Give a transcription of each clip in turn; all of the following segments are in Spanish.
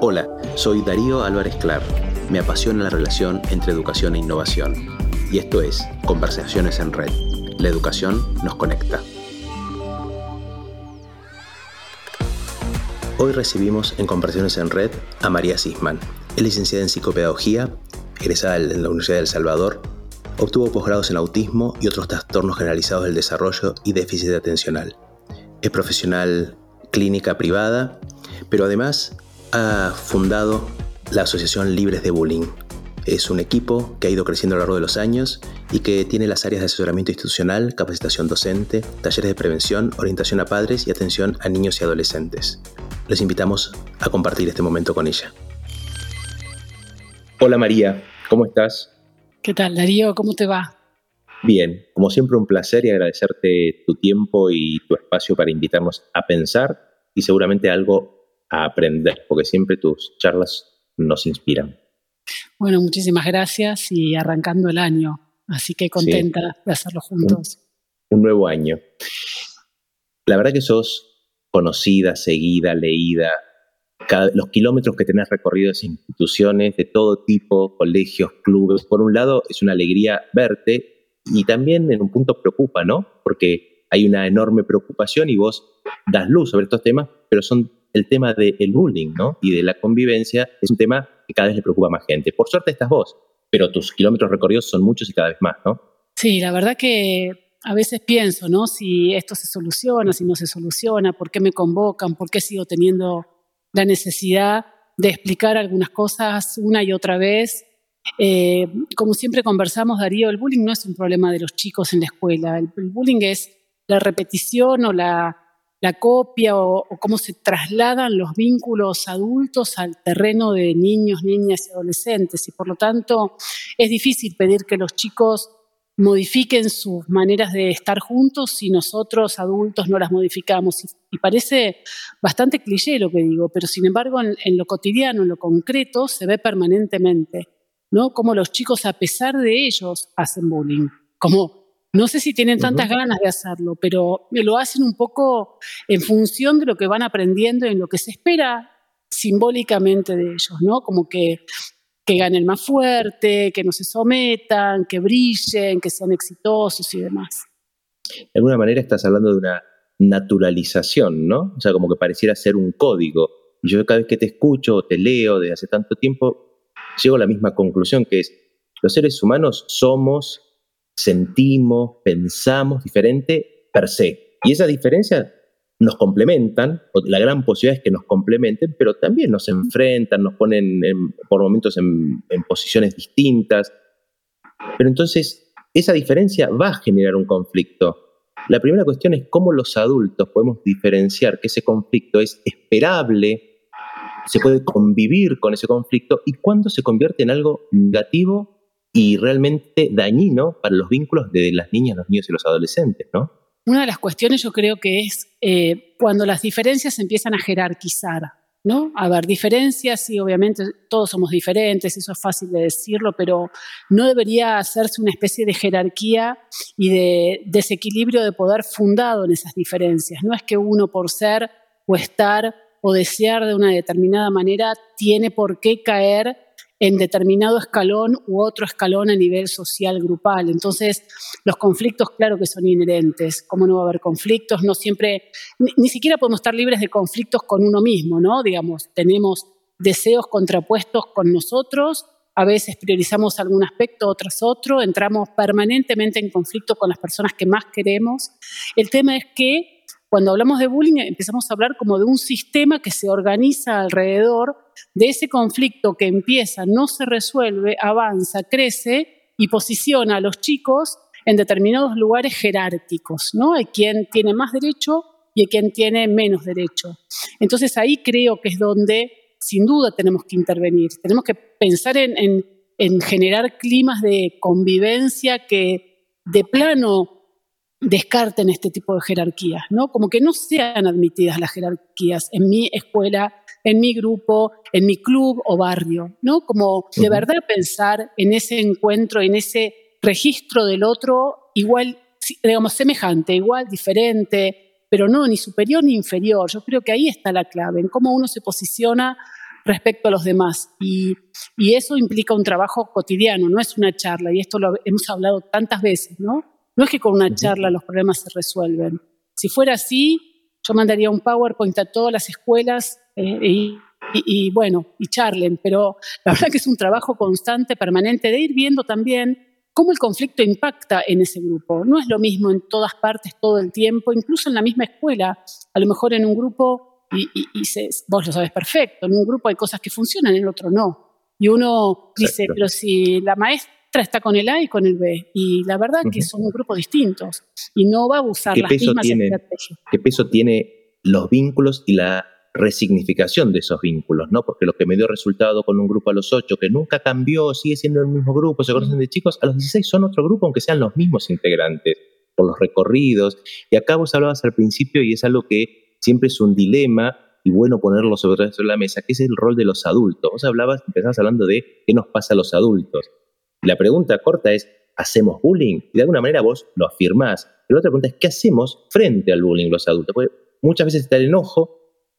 Hola, soy Darío Álvarez Clar. Me apasiona la relación entre educación e innovación. Y esto es Conversaciones en Red. La educación nos conecta. Hoy recibimos en Conversaciones en Red a María Sisman. Es licenciada en psicopedagogía, egresada en la Universidad de El Salvador, obtuvo posgrados en autismo y otros trastornos generalizados del desarrollo y déficit atencional. Es profesional clínica privada, pero además ha fundado la Asociación Libres de Bullying. Es un equipo que ha ido creciendo a lo largo de los años y que tiene las áreas de asesoramiento institucional, capacitación docente, talleres de prevención, orientación a padres y atención a niños y adolescentes. Les invitamos a compartir este momento con ella. Hola María, ¿cómo estás? ¿Qué tal Darío? ¿Cómo te va? Bien, como siempre un placer y agradecerte tu tiempo y tu espacio para invitarnos a pensar y seguramente algo a aprender, porque siempre tus charlas nos inspiran. Bueno, muchísimas gracias y arrancando el año, así que contenta de hacerlo juntos. Un, nuevo año. La verdad que sos conocida, seguida, leída, los kilómetros que tenés recorridos en instituciones de todo tipo, colegios, clubes. Por un lado, es una alegría verte y también en un punto preocupa, ¿no? Porque hay una enorme preocupación y vos das luz sobre estos temas, pero son el tema del bullying ¿no? y de la convivencia es un tema que cada vez le preocupa a más gente. Por suerte estás vos, pero tus kilómetros recorridos son muchos y cada vez más, ¿no? Sí, la verdad que a veces pienso, ¿no? Si esto se soluciona, si no se soluciona, por qué me convocan, por qué sigo teniendo la necesidad de explicar algunas cosas una y otra vez. Eh, como siempre conversamos, Darío, el bullying no es un problema de los chicos en la escuela, el bullying es la repetición o la la copia o, cómo se trasladan los vínculos adultos al terreno de niños, niñas y adolescentes. Y por lo tanto es difícil pedir que los chicos modifiquen sus maneras de estar juntos si nosotros adultos no las modificamos. Y, parece bastante cliché lo que digo, pero sin embargo en, lo cotidiano, en lo concreto, se ve permanentemente, ¿no? Como los chicos, a pesar de ellos, hacen bullying. No sé si tienen tantas ganas de hacerlo, pero lo hacen un poco en función de lo que van aprendiendo y en lo que se espera simbólicamente de ellos, ¿no? Como que, que ganen más fuerte, que no se sometan, que brillen, que sean exitosos y demás. De alguna manera estás hablando de una naturalización, ¿no? O sea, como que pareciera ser un código. Y yo cada vez que te escucho o te leo de hace tanto tiempo, llego a la misma conclusión, que es, los seres humanos somos sentimos, pensamos diferente per se. Y esa diferencia nos complementan, la gran posibilidad es que nos complementen, pero también nos enfrentan, nos ponen por momentos en, en posiciones distintas. Pero entonces, esa diferencia va a generar un conflicto. La primera cuestión es cómo los adultos podemos diferenciar que ese conflicto es esperable, se puede convivir con ese conflicto y cuándo se convierte en algo negativo y realmente dañino para los vínculos de las niñas, los niños y los adolescentes, ¿no? Una de las cuestiones yo creo que es eh, cuando las diferencias empiezan a jerarquizar, ¿no? A ver, diferencias, y obviamente todos somos diferentes, eso es fácil de decirlo, pero no debería hacerse una especie de jerarquía y de desequilibrio de poder fundado en esas diferencias. No es que uno por ser o estar o desear de una determinada manera tiene por qué caer en determinado escalón u otro escalón a nivel social grupal. Entonces, los conflictos, claro que son inherentes. ¿Cómo no va a haber conflictos? No siempre, ni, siquiera podemos estar libres de conflictos con uno mismo, ¿no? Digamos, tenemos deseos contrapuestos con nosotros, a veces priorizamos algún aspecto, otras otro, entramos permanentemente en conflicto con las personas que más queremos. El tema es que cuando hablamos de bullying empezamos a hablar como de un sistema que se organiza alrededor de ese conflicto que empieza, no se resuelve, avanza, crece y posiciona a los chicos en determinados lugares jerárquicos, ¿no? Hay quien tiene más derecho y hay quien tiene menos derecho. Entonces ahí creo que es donde sin duda tenemos que intervenir. Tenemos que pensar en, en generar climas de convivencia que de plano descarten este tipo de jerarquías, ¿no? Como que no sean admitidas las jerarquías en mi escuela, en mi grupo, en mi club o barrio, ¿no? Como de verdad pensar en ese encuentro, en ese registro del otro igual, digamos, semejante, igual, diferente, pero no ni superior ni inferior. Yo creo que ahí está la clave, en cómo uno se posiciona respecto a los demás. Y, y, eso implica un trabajo cotidiano, no es una charla, y esto lo hemos hablado tantas veces, ¿no? No es que con una charla los problemas se resuelven. Si fuera así, yo mandaría un PowerPoint a todas las escuelas eh, y, y, bueno, y charlen, pero la verdad que es un trabajo constante, permanente, de ir viendo también cómo el conflicto impacta en ese grupo. No es lo mismo en todas partes todo el tiempo, incluso en la misma escuela. A lo mejor en un grupo, y, vos lo sabes perfecto, en un grupo hay cosas que funcionan, en el otro no. Y uno dice, pero si la maestra está con el A y con el B, y la verdad que son grupos distintos, y no va a usar las mismas estrategias. ¿Qué peso tiene los vínculos y la resignificación de esos vínculos, ¿no? Porque lo que me dio resultado con un grupo a los 8, que nunca cambió, sigue siendo el mismo grupo, se conocen de chicos, a los 16 son otro grupo, aunque sean los mismos integrantes, por los recorridos. Y acá vos hablabas al principio, y es algo que siempre es un dilema, y bueno ponerlo sobre, la mesa, que es el rol de los adultos. Vos hablabas, empezabas hablando de qué nos pasa a los adultos. La pregunta corta es, ¿hacemos bullying? Y de alguna manera vos lo afirmás. Pero la otra pregunta es, ¿qué hacemos frente al bullying los adultos? Porque muchas veces está el enojo,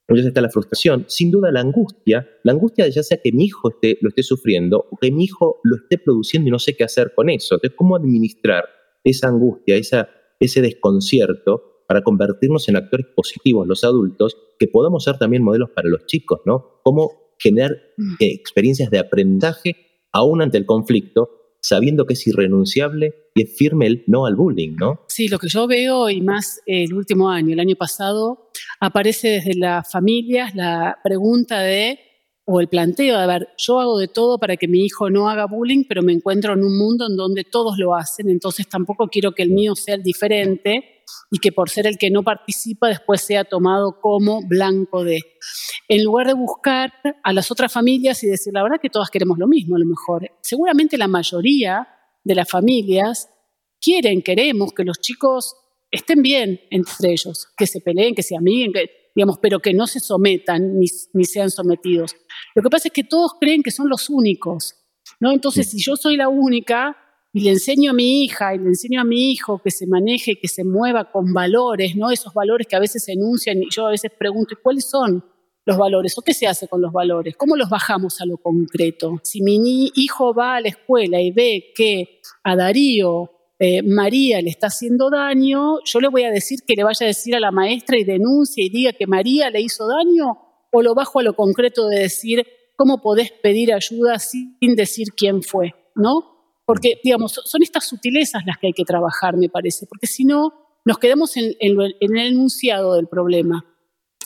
Muchas está la frustración, sin duda la angustia, la angustia de ya sea que mi hijo esté, lo esté sufriendo o que mi hijo lo esté produciendo y no sé qué hacer con eso. Entonces, ¿cómo administrar esa angustia, esa, ese desconcierto para convertirnos en actores positivos los adultos, que podamos ser también modelos para los chicos, ¿no? Cómo generar mm. eh, experiencias de aprendizaje aún ante el conflicto sabiendo que es irrenunciable y es firme el no al bullying, ¿no? Sí, lo que yo veo, y más el último año, el año pasado, aparece desde las familias la pregunta de, o el planteo a ver, yo hago de todo para que mi hijo no haga bullying, pero me encuentro en un mundo en donde todos lo hacen, entonces tampoco quiero que el mío sea el diferente y que por ser el que no participa después sea tomado como blanco de. En lugar de buscar a las otras familias y decir, la verdad que todas queremos lo mismo, a lo mejor. Seguramente la mayoría de las familias quieren, queremos que los chicos estén bien entre ellos, que se peleen, que se amiguen, que, digamos, pero que no se sometan ni, ni sean sometidos. Lo que pasa es que todos creen que son los únicos, ¿no? Entonces, si yo soy la única, y le enseño a mi hija y le enseño a mi hijo que se maneje, que se mueva con valores, ¿no? Esos valores que a veces se enuncian y yo a veces pregunto, ¿cuáles son los valores? ¿O qué se hace con los valores? ¿Cómo los bajamos a lo concreto? Si mi hijo va a la escuela y ve que a Darío eh, María le está haciendo daño, yo le voy a decir que le vaya a decir a la maestra y denuncie y diga que María le hizo daño, o lo bajo a lo concreto de decir cómo podés pedir ayuda sin decir quién fue, ¿no? Porque, digamos, son estas sutilezas las que hay que trabajar, me parece, porque si no, nos quedamos en, el enunciado del problema.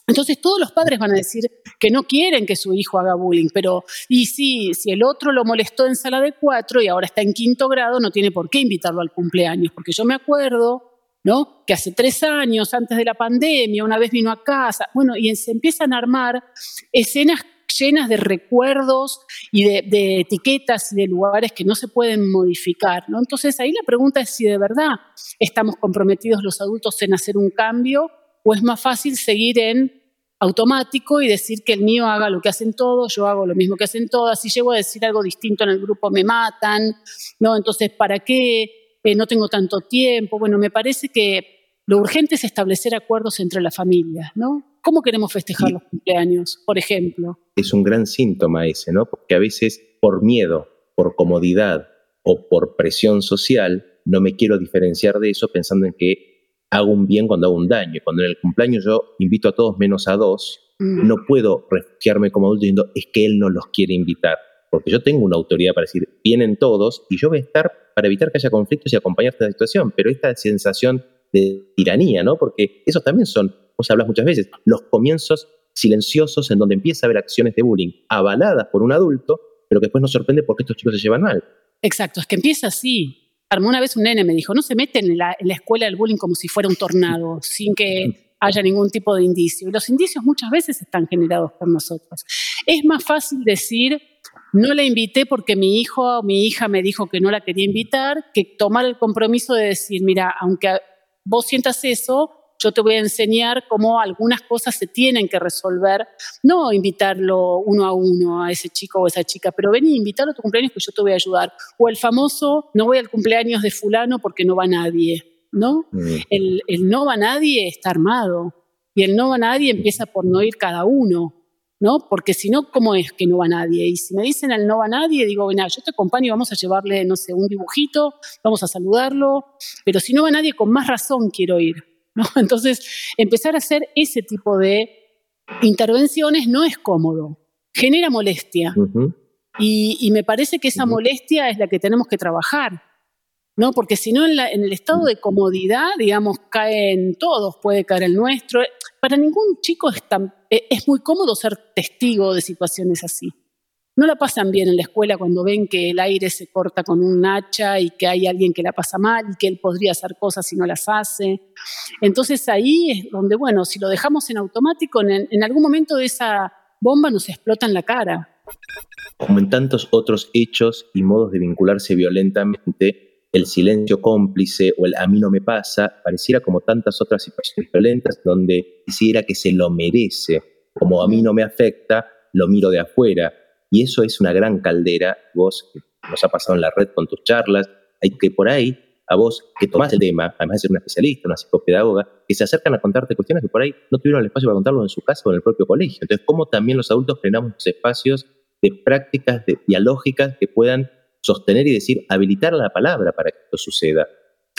Entonces todos los padres van a decir que no quieren que su hijo haga bullying, pero y sí, si el otro lo molestó en sala de cuatro y ahora está en quinto grado, no tiene por qué invitarlo al cumpleaños, porque yo me acuerdo, ¿no? Que hace tres años, antes de la pandemia, una vez vino a casa, bueno, y se empiezan a armar escenas llenas de recuerdos y de, etiquetas y de lugares que no se pueden modificar. ¿no? Entonces ahí la pregunta es si de verdad estamos comprometidos los adultos en hacer un cambio o es más fácil seguir en automático y decir que el mío haga lo que hacen todos, yo hago lo mismo que hacen todas, si llego a decir algo distinto en el grupo me matan, ¿no? Entonces, ¿para qué? Eh, no tengo tanto tiempo. Bueno, me parece que lo urgente es establecer acuerdos entre las familias, ¿no? ¿Cómo queremos festejar los cumpleaños, por ejemplo? Es un gran síntoma ese, ¿no? Porque a veces por miedo, por comodidad o por presión social, no me quiero diferenciar de eso pensando en que hago un bien cuando hago un daño. Cuando en el cumpleaños yo invito a todos menos a dos, mm. no puedo refugiarme como adulto diciendo es que él no los quiere invitar. Porque yo tengo una autoridad para decir, vienen todos y yo voy a estar para evitar que haya conflictos y acompañar esta situación. Pero esta sensación de tiranía, ¿no? Porque esos también son vos hablas muchas veces, los comienzos silenciosos en donde empieza a haber acciones de bullying avaladas por un adulto, pero que después nos sorprende porque estos chicos se llevan mal. Exacto, es que empieza así. Una vez un nene me dijo, no se meten en la, escuela del bullying como si fuera un tornado, sin que haya ningún tipo de indicio. Y los indicios muchas veces están generados por nosotros. Es más fácil decir, no la invité porque mi hijo o mi hija me dijo que no la quería invitar, que tomar el compromiso de decir, mira, aunque vos sientas eso, yo te voy a enseñar cómo algunas cosas se tienen que resolver, no invitarlo uno a uno a ese chico o esa chica, pero ven y invitarlo a tu cumpleaños que yo te voy a ayudar. O el famoso, no voy al cumpleaños de fulano porque no va nadie, ¿no? Mm. El, el no va nadie está armado y el no va nadie empieza por no ir cada uno. ¿No? Porque si no, ¿cómo es que no va nadie? Y si me dicen al no va nadie, digo, bueno, yo te acompaño, vamos a llevarle, no sé, un dibujito, vamos a saludarlo, pero si no va nadie, con más razón quiero ir, ¿no? Entonces, empezar a hacer ese tipo de intervenciones no es cómodo, genera molestia. y, me parece que esa molestia es la que tenemos que trabajar. ¿No? Porque si no, en, el estado de comodidad, digamos, caen todos, puede caer el nuestro. Para ningún chico es, e, es muy cómodo ser testigo de situaciones así. No la pasan bien en la escuela cuando ven que el aire se corta con un hacha y que hay alguien que la pasa mal y que él podría hacer cosas y no las hace. Entonces ahí es donde, bueno, si lo dejamos en automático, en, en algún momento esa bomba nos explota en la cara. Como en tantos otros hechos y modos de vincularse violentamente, el silencio cómplice o el a mí no me pasa, pareciera como tantas otras situaciones violentas donde quisiera que se lo merece, como a mí no me afecta, lo miro de afuera. Y eso es una gran caldera, vos nos ha pasado en la red con tus charlas, hay que por ahí, a vos que tomás el tema, además de ser una especialista, una psicopedagoga, que se acercan a contarte cuestiones que por ahí no tuvieron el espacio para contarlo en su casa o en el propio colegio. Entonces, ¿cómo también los adultos frenamos espacios de prácticas de, dialógicas que puedan sostener y decir, habilitar la palabra para que esto suceda.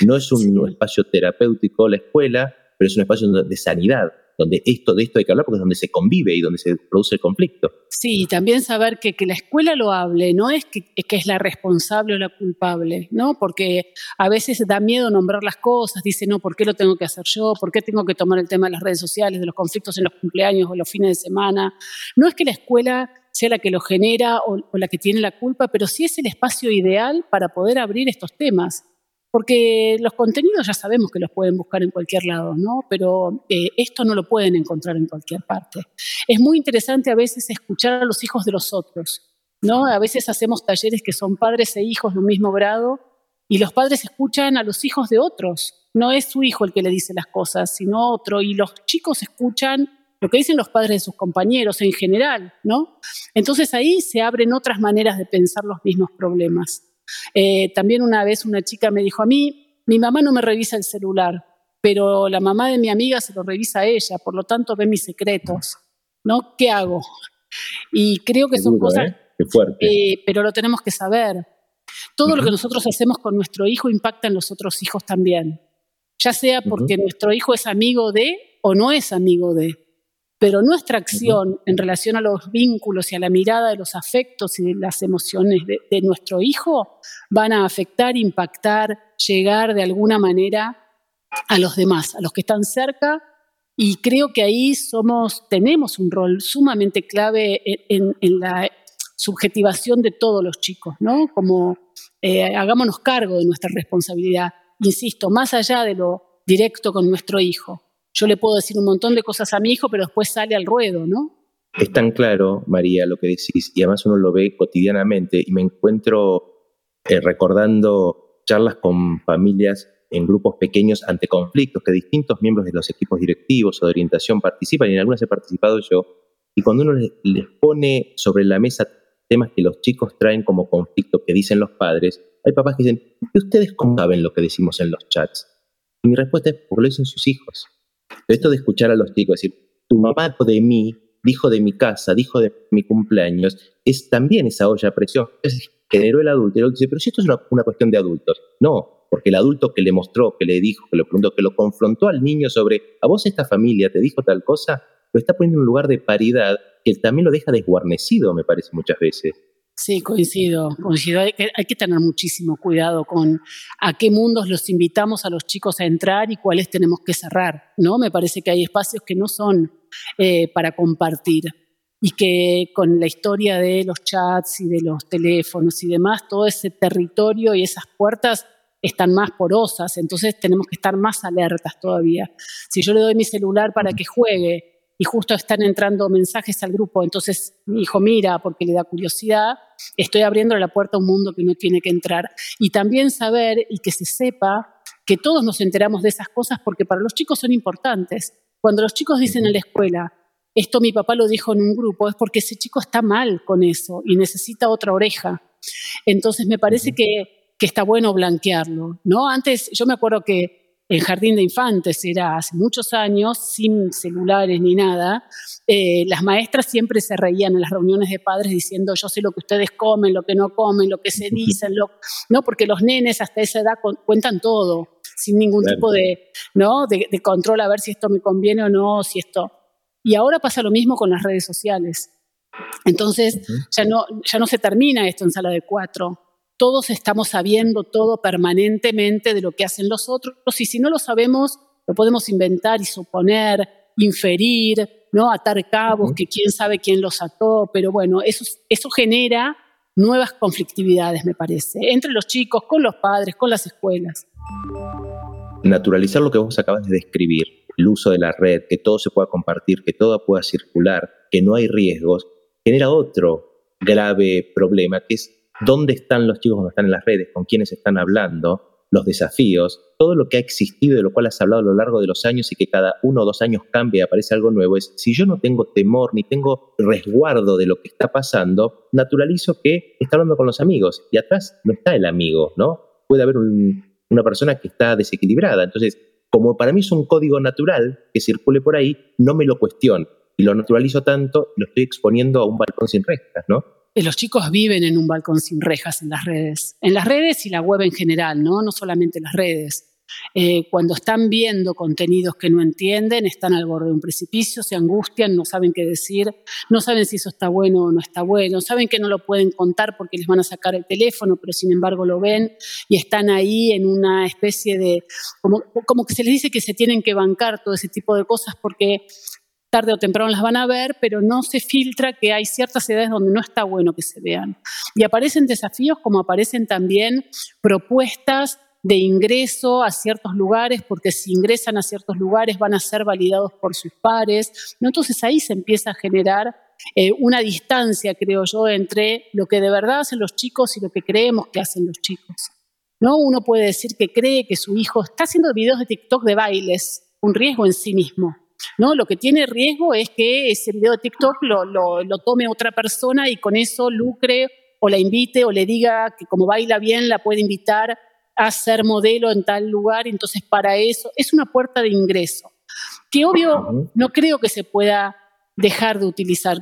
No es un espacio terapéutico la escuela, pero es un espacio de sanidad, donde esto, de esto hay que hablar porque es donde se convive y donde se produce el conflicto. Sí, y también saber que, que la escuela lo hable, no es que, que, es la responsable o la culpable, ¿no? Porque a veces da miedo nombrar las cosas, dice, no, ¿por qué lo tengo que hacer yo? ¿Por qué tengo que tomar el tema de las redes sociales, de los conflictos en los cumpleaños o los fines de semana? No es que la escuela sea la que lo genera o, la que tiene la culpa, pero sí es el espacio ideal para poder abrir estos temas. Porque los contenidos ya sabemos que los pueden buscar en cualquier lado, ¿no? Pero eh, esto no lo pueden encontrar en cualquier parte. Es muy interesante a veces escuchar a los hijos de los otros, ¿no? A veces hacemos talleres que son padres e hijos de un mismo grado y los padres escuchan a los hijos de otros. No es su hijo el que le dice las cosas, sino otro. Y los chicos escuchan lo que dicen los padres de sus compañeros en general, ¿no? Entonces ahí se abren otras maneras de pensar los mismos problemas. Eh, también una vez una chica me dijo a mí, mi mamá no me revisa el celular, pero la mamá de mi amiga se lo revisa a ella, por lo tanto ve mis secretos, ¿no? ¿Qué hago? Y creo que son cosas... ¿eh? Qué fuerte. Eh, pero lo tenemos que saber. Todo lo que nosotros hacemos con nuestro hijo impacta en los otros hijos también. Ya sea porque nuestro hijo es amigo de o no es amigo de pero nuestra acción en relación a los vínculos y a la mirada de los afectos y de las emociones de, nuestro hijo van a afectar, impactar, llegar de alguna manera a los demás, a los que están cerca. Y creo que ahí somos, tenemos un rol sumamente clave en, la subjetivación de todos los chicos, ¿no? Como eh, hagámonos cargo de nuestra responsabilidad, insisto, más allá de lo directo con nuestro hijo yo le puedo decir un montón de cosas a mi hijo, pero después sale al ruedo, ¿no? Es tan claro, María, lo que decís, y además uno lo ve cotidianamente, y me encuentro eh, recordando charlas con familias en grupos pequeños ante conflictos que distintos miembros de los equipos directivos o de orientación participan, y en algunas he participado yo, y cuando uno les, les pone sobre la mesa temas que los chicos traen como conflicto que dicen los padres, hay papás que dicen, ¿y ustedes cómo saben lo que decimos en los chats? Y mi respuesta es, porque lo dicen sus hijos. Esto de escuchar a los chicos decir, tu mamá de mí, dijo de mi casa, dijo de mi cumpleaños, es también esa olla a presión. Es, generó el adulto. El adulto dice, pero si esto es una, cuestión de adultos. No, porque el adulto que le mostró, que le dijo, que lo preguntó, que lo confrontó al niño sobre, a vos esta familia te dijo tal cosa, lo está poniendo en un lugar de paridad que también lo deja desguarnecido, me parece muchas veces. Sí, coincido, coincido. Hay que, hay que, tener muchísimo cuidado con a qué mundos los invitamos a los chicos a entrar y cuáles tenemos que cerrar, ¿no? Me parece que hay espacios que no son eh, para compartir y que con la historia de los chats y de los teléfonos y demás, todo ese territorio y esas puertas están más porosas, entonces tenemos que estar más alertas todavía. Si yo le doy mi celular para que juegue y justo están entrando mensajes al grupo, entonces mi hijo mira porque le da curiosidad, estoy abriendo la puerta a un mundo que no tiene que entrar. Y también saber y que se sepa que todos nos enteramos de esas cosas porque para los chicos son importantes. Cuando los chicos dicen en la escuela, esto mi papá lo dijo en un grupo, es porque ese chico está mal con eso y necesita otra oreja. Entonces me parece que, que está bueno blanquearlo, ¿no? Antes yo me acuerdo que en jardín de infantes era hace muchos años, sin celulares ni nada, eh, las maestras siempre se reían en las reuniones de padres diciendo yo sé lo que ustedes comen, lo que no comen, lo que se dicen, no, porque los nenes hasta esa edad cuentan todo, sin ningún tipo de, ¿no? De, control a ver si esto me conviene o no, si esto. Y ahora pasa lo mismo con las redes sociales. Entonces, ya, no, ya no se termina esto en sala de cuatro todos estamos sabiendo todo permanentemente de lo que hacen los otros y si no lo sabemos, lo podemos inventar y suponer, inferir, ¿no? atar cabos, que quién sabe quién los ató, pero bueno, eso, eso genera nuevas conflictividades, me parece, entre los chicos, con los padres, con las escuelas. Naturalizar lo que vos acabas de describir, el uso de la red, que todo se pueda compartir, que todo pueda circular, que no hay riesgos, genera otro grave problema, que es dónde están los chicos cuando están en las redes, con quiénes están hablando, los desafíos, todo lo que ha existido de lo cual has hablado a lo largo de los años y que cada uno o dos años cambia aparece algo nuevo, es si yo no tengo temor ni tengo resguardo de lo que está pasando, naturalizo que está hablando con los amigos y atrás no está el amigo, ¿no? Puede haber una persona que está desequilibrada. Entonces, como para mí es un código natural que circule por ahí, no me lo cuestiono y lo naturalizo tanto, lo estoy exponiendo a un balcón sin restas, ¿no? Los chicos viven en un balcón sin rejas en las redes, en las redes y la web en general, no, no solamente las redes. Eh, cuando están viendo contenidos que no entienden, están al borde de un precipicio, se angustian, no saben qué decir, no saben si eso está bueno o no está bueno, saben que no lo pueden contar porque les van a sacar el teléfono, pero sin embargo lo ven y están ahí en una especie de, como, como que se les dice que se tienen que bancar todo ese tipo de cosas porque tarde o temprano las van a ver, pero no se filtra que hay ciertas edades donde no está bueno que se vean. Y aparecen desafíos como aparecen también propuestas de ingreso a ciertos lugares, porque si ingresan a ciertos lugares van a ser validados por sus pares. Entonces ahí se empieza a generar eh, una distancia, creo yo, entre lo que de verdad hacen los chicos y lo que creemos que hacen los chicos. ¿No? Uno puede decir que cree que su hijo está haciendo videos de TikTok de bailes, un riesgo en sí mismo. ¿No? Lo que tiene riesgo es que ese video de TikTok lo, tome otra persona y con eso lucre o la invite o le diga que como baila bien la puede invitar a ser modelo en tal lugar. Entonces, para eso es una puerta de ingreso. Que obvio no creo que se pueda dejar de utilizar.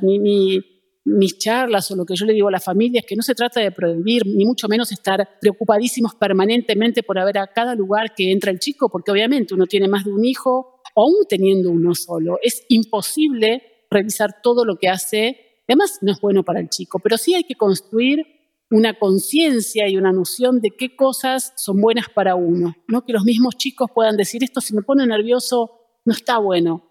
mis charlas o lo que yo le digo a la familia es que no se trata de prohibir, ni mucho menos estar preocupadísimos permanentemente por ver a cada lugar que entra el chico, porque obviamente uno tiene más de un hijo aún teniendo uno solo. Es imposible revisar todo lo que hace. Además, no es bueno para el chico, pero sí hay que construir una conciencia y una noción de qué cosas son buenas para uno, ¿no? Que los mismos chicos puedan decir, esto si me pone nervioso, no está bueno.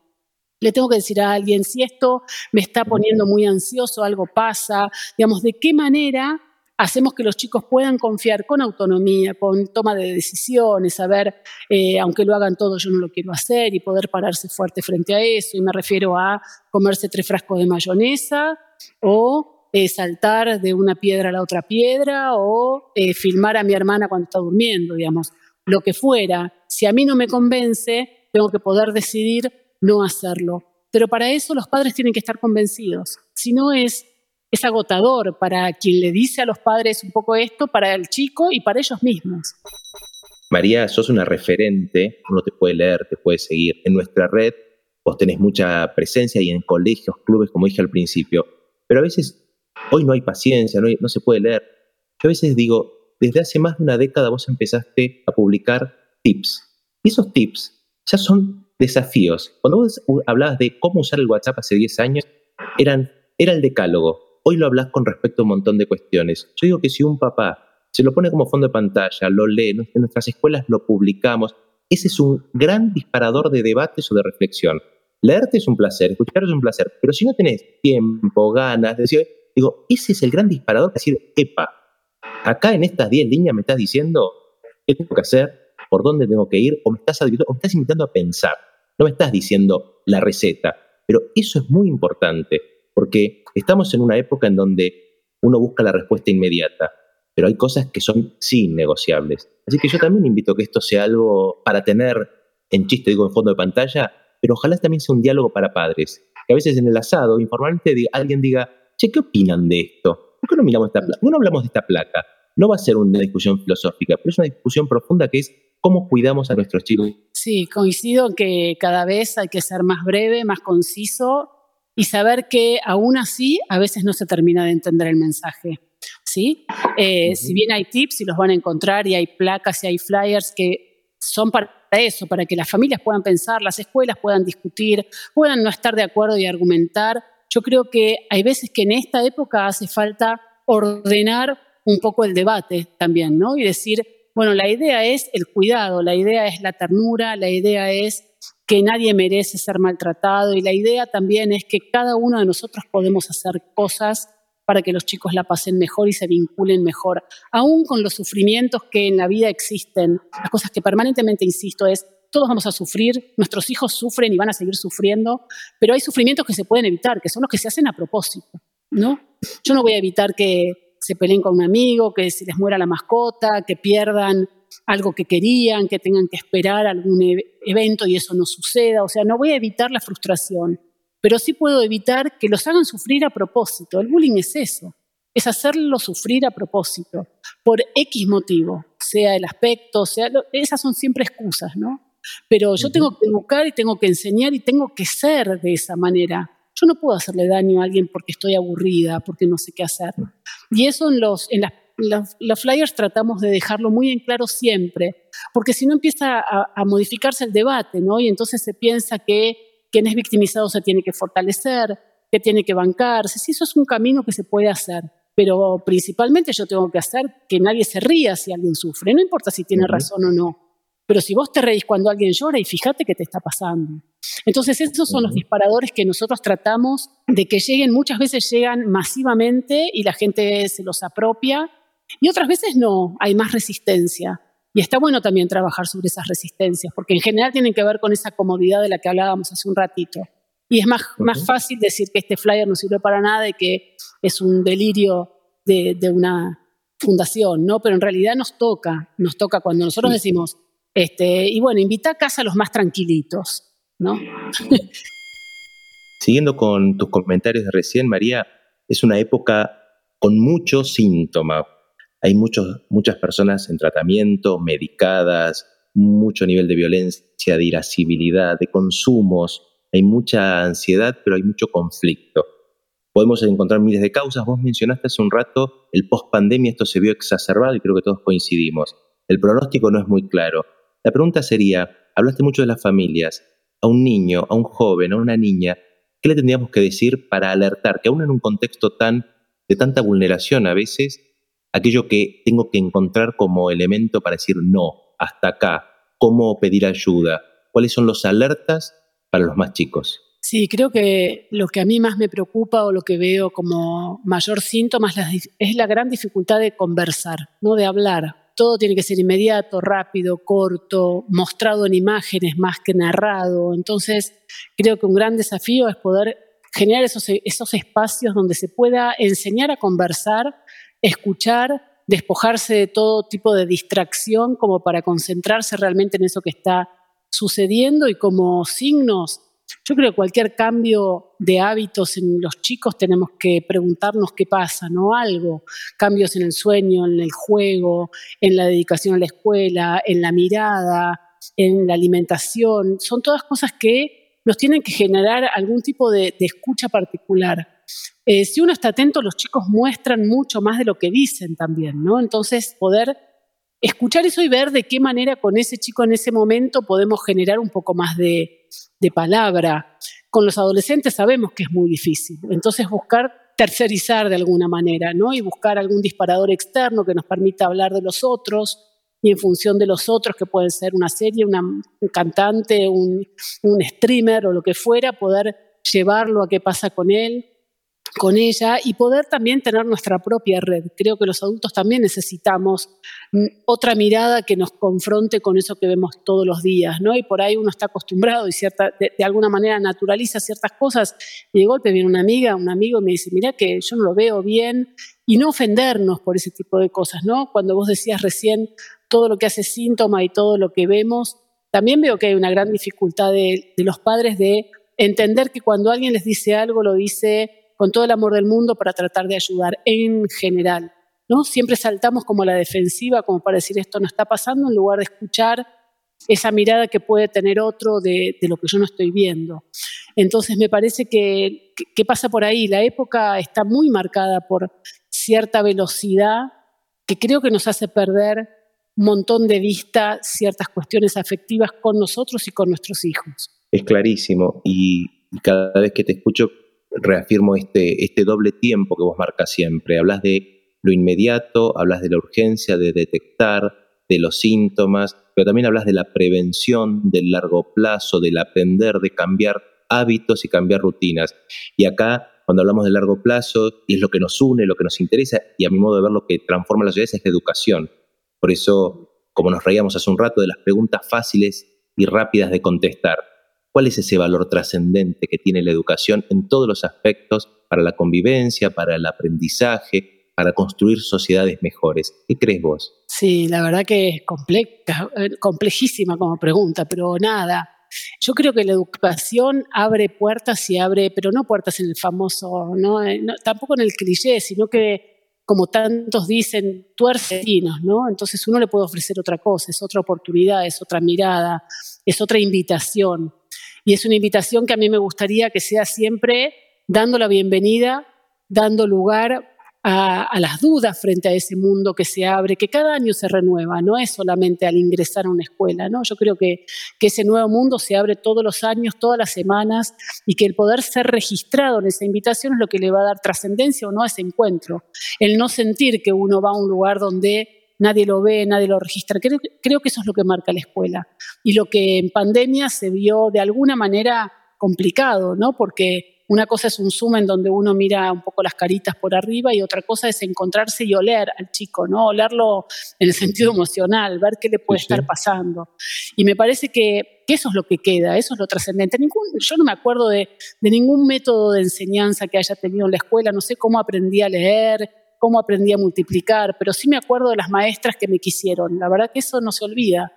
Le tengo que decir a alguien, si esto me está poniendo muy ansioso, algo pasa, digamos, de qué manera hacemos que los chicos puedan confiar con autonomía, con toma de decisiones, saber, eh, aunque lo hagan todos, yo no lo quiero hacer y poder pararse fuerte frente a eso. Y me refiero a comerse tres frascos de mayonesa o eh, saltar de una piedra a la otra piedra o eh, filmar a mi hermana cuando está durmiendo, digamos. Lo que fuera, si a mí no me convence, tengo que poder decidir no hacerlo. Pero para eso los padres tienen que estar convencidos. Si no es es agotador para quien le dice a los padres un poco esto, para el chico y para ellos mismos. María, sos una referente, uno te puede leer, te puede seguir. En nuestra red vos tenés mucha presencia y en colegios, clubes, como dije al principio, pero a veces hoy no hay paciencia, no, no se puede leer. Yo a veces digo, desde hace más de una década vos empezaste a publicar tips. Y esos tips ya son desafíos. Cuando vos hablabas de cómo usar el WhatsApp hace 10 años, eran, era el decálogo Hoy lo hablas con respecto a un montón de cuestiones. Yo digo que si un papá se lo pone como fondo de pantalla, lo lee, en nuestras escuelas lo publicamos, ese es un gran disparador de debates o de reflexión. Leerte es un placer, escuchar es un placer, pero si no tenés tiempo, ganas, decir, digo, ese es el gran disparador, decir, epa, acá en estas 10 líneas me estás diciendo qué tengo que hacer, por dónde tengo que ir, o me estás invitando a pensar, no me estás diciendo la receta, pero eso es muy importante porque estamos en una época en donde uno busca la respuesta inmediata, pero hay cosas que son sí negociables. Así que yo también invito a que esto sea algo para tener en chiste, digo, en fondo de pantalla, pero ojalá también sea un diálogo para padres. Que a veces en el asado, informalmente, alguien diga, che, ¿qué opinan de esto? ¿Por qué no, miramos esta placa? ¿Por qué no hablamos de esta placa? No va a ser una discusión filosófica, pero es una discusión profunda que es ¿Cómo cuidamos a nuestros chicos? Sí, coincido que cada vez hay que ser más breve, más conciso y saber que aún así a veces no se termina de entender el mensaje. ¿sí? Eh, si bien hay tips y los van a encontrar y hay placas y hay flyers que son para eso, para que las familias puedan pensar, las escuelas puedan discutir, puedan no estar de acuerdo y argumentar, yo creo que hay veces que en esta época hace falta ordenar un poco el debate también, ¿no? Y decir, bueno, la idea es el cuidado, la idea es la ternura, la idea es que nadie merece ser maltratado y la idea también es que cada uno de nosotros podemos hacer cosas para que los chicos la pasen mejor y se vinculen mejor, aún con los sufrimientos que en la vida existen, las cosas que permanentemente insisto es, todos vamos a sufrir, nuestros hijos sufren y van a seguir sufriendo, pero hay sufrimientos que se pueden evitar, que son los que se hacen a propósito, ¿no? Yo no voy a evitar que se peleen con un amigo, que se les muera la mascota, que pierdan algo que querían, que tengan que esperar algún e-, evento y eso no suceda. O sea, no voy a evitar la frustración, pero sí puedo evitar que los hagan sufrir a propósito. El bullying es eso, es hacerlo sufrir a propósito, por X motivo, sea el aspecto, sea... esas son siempre excusas, ¿no? Pero yo tengo que educar y tengo que enseñar y tengo que ser de esa manera. Yo no puedo hacerle daño a alguien porque estoy aburrida, porque no sé qué hacer. Y eso en los, en los, flyers tratamos de dejarlo muy en claro siempre, porque si no empieza a, modificarse el debate, ¿no? Y entonces se piensa que quien es victimizado se tiene que fortalecer, que tiene que bancarse. Sí, eso es un camino que se puede hacer, pero principalmente yo tengo que hacer que nadie se ría si alguien sufre, no importa si tiene razón o no. Pero si vos te reís cuando alguien llora y fíjate qué te está pasando. Entonces esos son los disparadores que nosotros tratamos de que lleguen, muchas veces llegan masivamente y la gente se los apropia y otras veces no, hay más resistencia. Y está bueno también trabajar sobre esas resistencias, porque en general tienen que ver con esa comodidad de la que hablábamos hace un ratito. Y es más, más fácil decir que este flyer no sirve para nada y que es un delirio de, de, una fundación, ¿no? Pero en realidad nos toca, nos toca cuando nosotros decimos, este, y bueno, invita a casa a los más tranquilitos, ¿no? Siguiendo con tus comentarios de recién, María, es una época con muchos síntomas. Hay muchos, muchas personas en tratamiento, medicadas, mucho nivel de violencia, de irascibilidad, de consumos. Hay mucha ansiedad, pero hay mucho conflicto. Podemos encontrar miles de causas. Vos mencionaste hace un rato el post-pandemia, esto se vio exacerbado y creo que todos coincidimos. El pronóstico no es muy claro. La pregunta sería, hablaste mucho de las familias, a un niño, a un joven, a una niña, ¿qué le tendríamos que decir para alertar que aún en un contexto tan de tanta vulneración a veces, aquello que tengo que encontrar como elemento para decir no, hasta acá, cómo pedir ayuda, cuáles son los alertas para los más chicos? Sí, creo que lo que a mí más me preocupa o lo que veo como mayor síntoma es la gran dificultad de conversar, ¿no? de hablar todo tiene que ser inmediato, rápido, corto, mostrado en imágenes más que narrado. Entonces, creo que un gran desafío es poder generar esos, esos espacios donde se pueda enseñar a conversar, escuchar, despojarse de todo tipo de distracción como para concentrarse realmente en eso que está sucediendo y como signos yo creo que cualquier cambio de hábitos en los chicos tenemos que preguntarnos qué pasa, ¿no? Algo, cambios en el sueño, en el juego, en la dedicación a la escuela, en la mirada, en la alimentación, son todas cosas que nos tienen que generar algún tipo de, escucha particular. Eh, si uno está atento, los chicos muestran mucho más de lo que dicen también, ¿no? Entonces, poder escuchar eso y ver de qué manera con ese chico en ese momento podemos generar un poco más de, palabra. Con los adolescentes sabemos que es muy difícil, entonces buscar tercerizar de alguna manera, ¿no? Y buscar algún disparador externo que nos permita hablar de los otros y en función de los otros, que pueden ser una serie, un cantante, un, un streamer o lo que fuera, poder llevarlo a qué pasa con él con ella y poder también tener nuestra propia red. Creo que los adultos también necesitamos mm, otra mirada que nos confronte con eso que vemos todos los días, ¿no? Y por ahí uno está acostumbrado y cierta, de, alguna manera naturaliza ciertas cosas y de golpe viene una amiga, un amigo y me dice, mira que yo no lo veo bien y no ofendernos por ese tipo de cosas, ¿no? Cuando vos decías recién todo lo que hace síntoma y todo lo que vemos, también veo que hay una gran dificultad de, de los padres de entender que cuando alguien les dice algo lo dice con todo el amor del mundo para tratar de ayudar en general. ¿no? Siempre saltamos como a la defensiva, como para decir esto no está pasando, en lugar de escuchar esa mirada que puede tener otro de, lo que yo no estoy viendo. Entonces me parece que, que, pasa por ahí. La época está muy marcada por cierta velocidad que creo que nos hace perder un montón de vista ciertas cuestiones afectivas con nosotros y con nuestros hijos. Es clarísimo y cada vez que te escucho reafirmo este, este doble tiempo que vos marcas siempre. Hablas de lo inmediato, hablas de la urgencia de detectar, de los síntomas, pero también hablas de la prevención, del largo plazo, del aprender, de cambiar hábitos y cambiar rutinas. Y acá, cuando hablamos de largo plazo, y es lo que nos une, lo que nos interesa, y a mi modo de ver lo que transforma las sociedades es la educación. Por eso, como nos reíamos hace un rato de las preguntas fáciles y rápidas de contestar, ¿cuál es ese valor trascendente que tiene la educación en todos los aspectos para la convivencia, para el aprendizaje, para construir sociedades mejores. ¿Qué crees vos? Sí, la verdad que es eh, complejísima como pregunta, pero nada. Yo creo que la educación abre puertas y abre, pero no puertas en el famoso, no, eh, tampoco en el cliché, sino que como tantos dicen, tuercetinos, ¿no? Entonces uno le puede ofrecer otra cosa, es otra oportunidad, es otra mirada, es otra invitación. Y es una invitación que a mí me gustaría que sea siempre dando la bienvenida, dando lugar a, las dudas frente a ese mundo que se abre, que cada año se renueva, no es solamente al ingresar a una escuela, ¿no? Yo creo que, que ese nuevo mundo se abre todos los años, todas las semanas, y que el poder ser registrado en esa invitación es lo que le va a dar trascendencia o no a ese encuentro. El no sentir que uno va a un lugar donde nadie lo ve, nadie lo registra. Creo, creo que eso es lo que marca la escuela. Y lo que en pandemia se vio de alguna manera complicado, ¿no? Porque una cosa es un zoom en donde uno mira un poco las caritas por arriba y otra cosa es encontrarse y oler al chico, ¿no? Olerlo en el sentido emocional, ver qué le puede estar pasando. Y me parece que, eso es lo que queda, eso es lo trascendente. yo no me acuerdo de, de ningún método de enseñanza que haya tenido en la escuela, no sé cómo aprendí a leer, cómo aprendí a multiplicar, pero sí me acuerdo de las maestras que me quisieron. La verdad que eso no se olvida.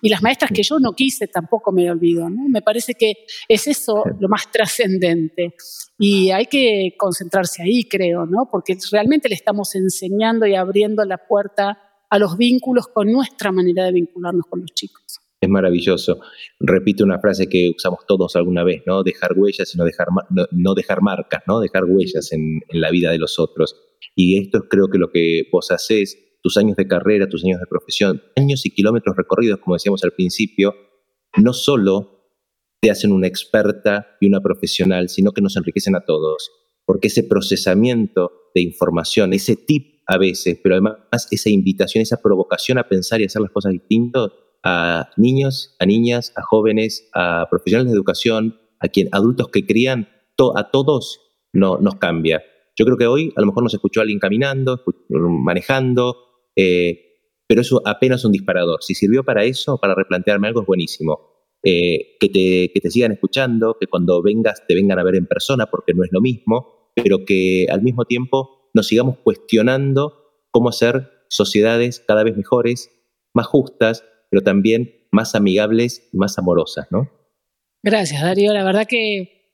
Y las maestras que yo no quise tampoco me olvido. ¿no? Me parece que es eso lo más trascendente. Y hay que concentrarse ahí, creo, ¿no? porque realmente le estamos enseñando y abriendo la puerta a los vínculos con nuestra manera de vincularnos con los chicos. Es maravilloso. Repito una frase que usamos todos alguna vez, ¿no? Dejar huellas y no dejar, no, dejar marcas, ¿no? Dejar huellas en, en la vida de los otros. Y esto es creo que lo que vos hacés tus años de carrera, tus años de profesión, años y kilómetros recorridos, como decíamos al principio, no solo te hacen una experta y una profesional, sino que nos enriquecen a todos, porque ese procesamiento de información, ese tip a veces, pero además esa invitación, esa provocación a pensar y hacer las cosas distintas a niños, a niñas, a jóvenes, a profesionales de educación, a quien, adultos que crían, a todos no, nos cambia. Yo creo que hoy a lo mejor nos escuchó alguien caminando, manejando, eh, pero eso apenas un disparador. Si sirvió para eso, para replantearme algo, es buenísimo. Eh, que, te, que te sigan escuchando, que cuando vengas te vengan a ver en persona, porque no es lo mismo, pero que al mismo tiempo nos sigamos cuestionando cómo hacer sociedades cada vez mejores, más justas, pero también más amigables y más amorosas, ¿no? Gracias, Darío. La verdad que,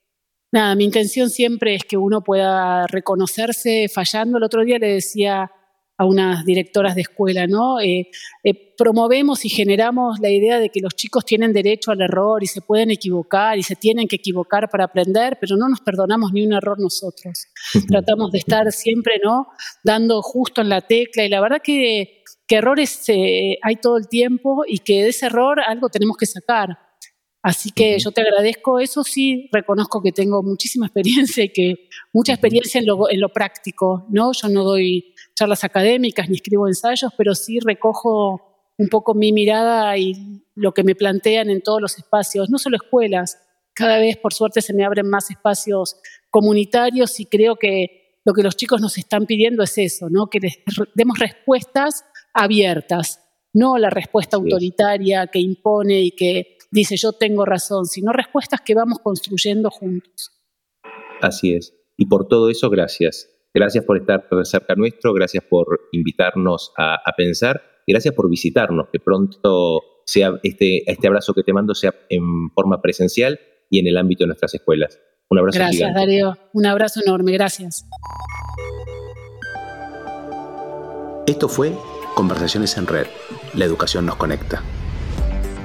nada, mi intención siempre es que uno pueda reconocerse fallando. El otro día le decía a unas directoras de escuela, ¿no? Eh, eh, promovemos y generamos la idea de que los chicos tienen derecho al error y se pueden equivocar y se tienen que equivocar para aprender, pero no nos perdonamos ni un error nosotros. Tratamos de estar siempre, ¿no? Dando justo en la tecla y la verdad que, que errores eh, hay todo el tiempo y que de ese error algo tenemos que sacar. Así que yo te agradezco eso, sí, reconozco que tengo muchísima experiencia y que mucha experiencia en lo, en lo práctico, ¿no? Yo no doy charlas académicas ni escribo ensayos, pero sí recojo un poco mi mirada y lo que me plantean en todos los espacios, no solo escuelas, cada vez por suerte se me abren más espacios comunitarios y creo que lo que los chicos nos están pidiendo es eso, ¿no? que les demos respuestas abiertas, no la respuesta autoritaria que impone y que dice yo tengo razón, sino respuestas que vamos construyendo juntos. Así es. Y por todo eso, gracias. Gracias por estar cerca nuestro, gracias por invitarnos a, pensar y gracias por visitarnos, que pronto sea este, este abrazo que te mando sea en forma presencial y en el ámbito de nuestras escuelas. Un abrazo. Gracias, Darío. Un abrazo enorme. Gracias. Esto fue Conversaciones en Red. La educación nos conecta.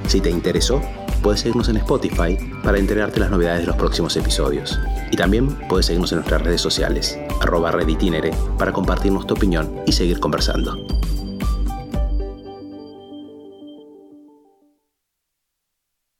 Si te interesó, puedes seguirnos en Spotify para enterarte las novedades de los próximos episodios. Y también puedes seguirnos en nuestras redes sociales, arroba reditinere, para compartirnos tu opinión y seguir conversando.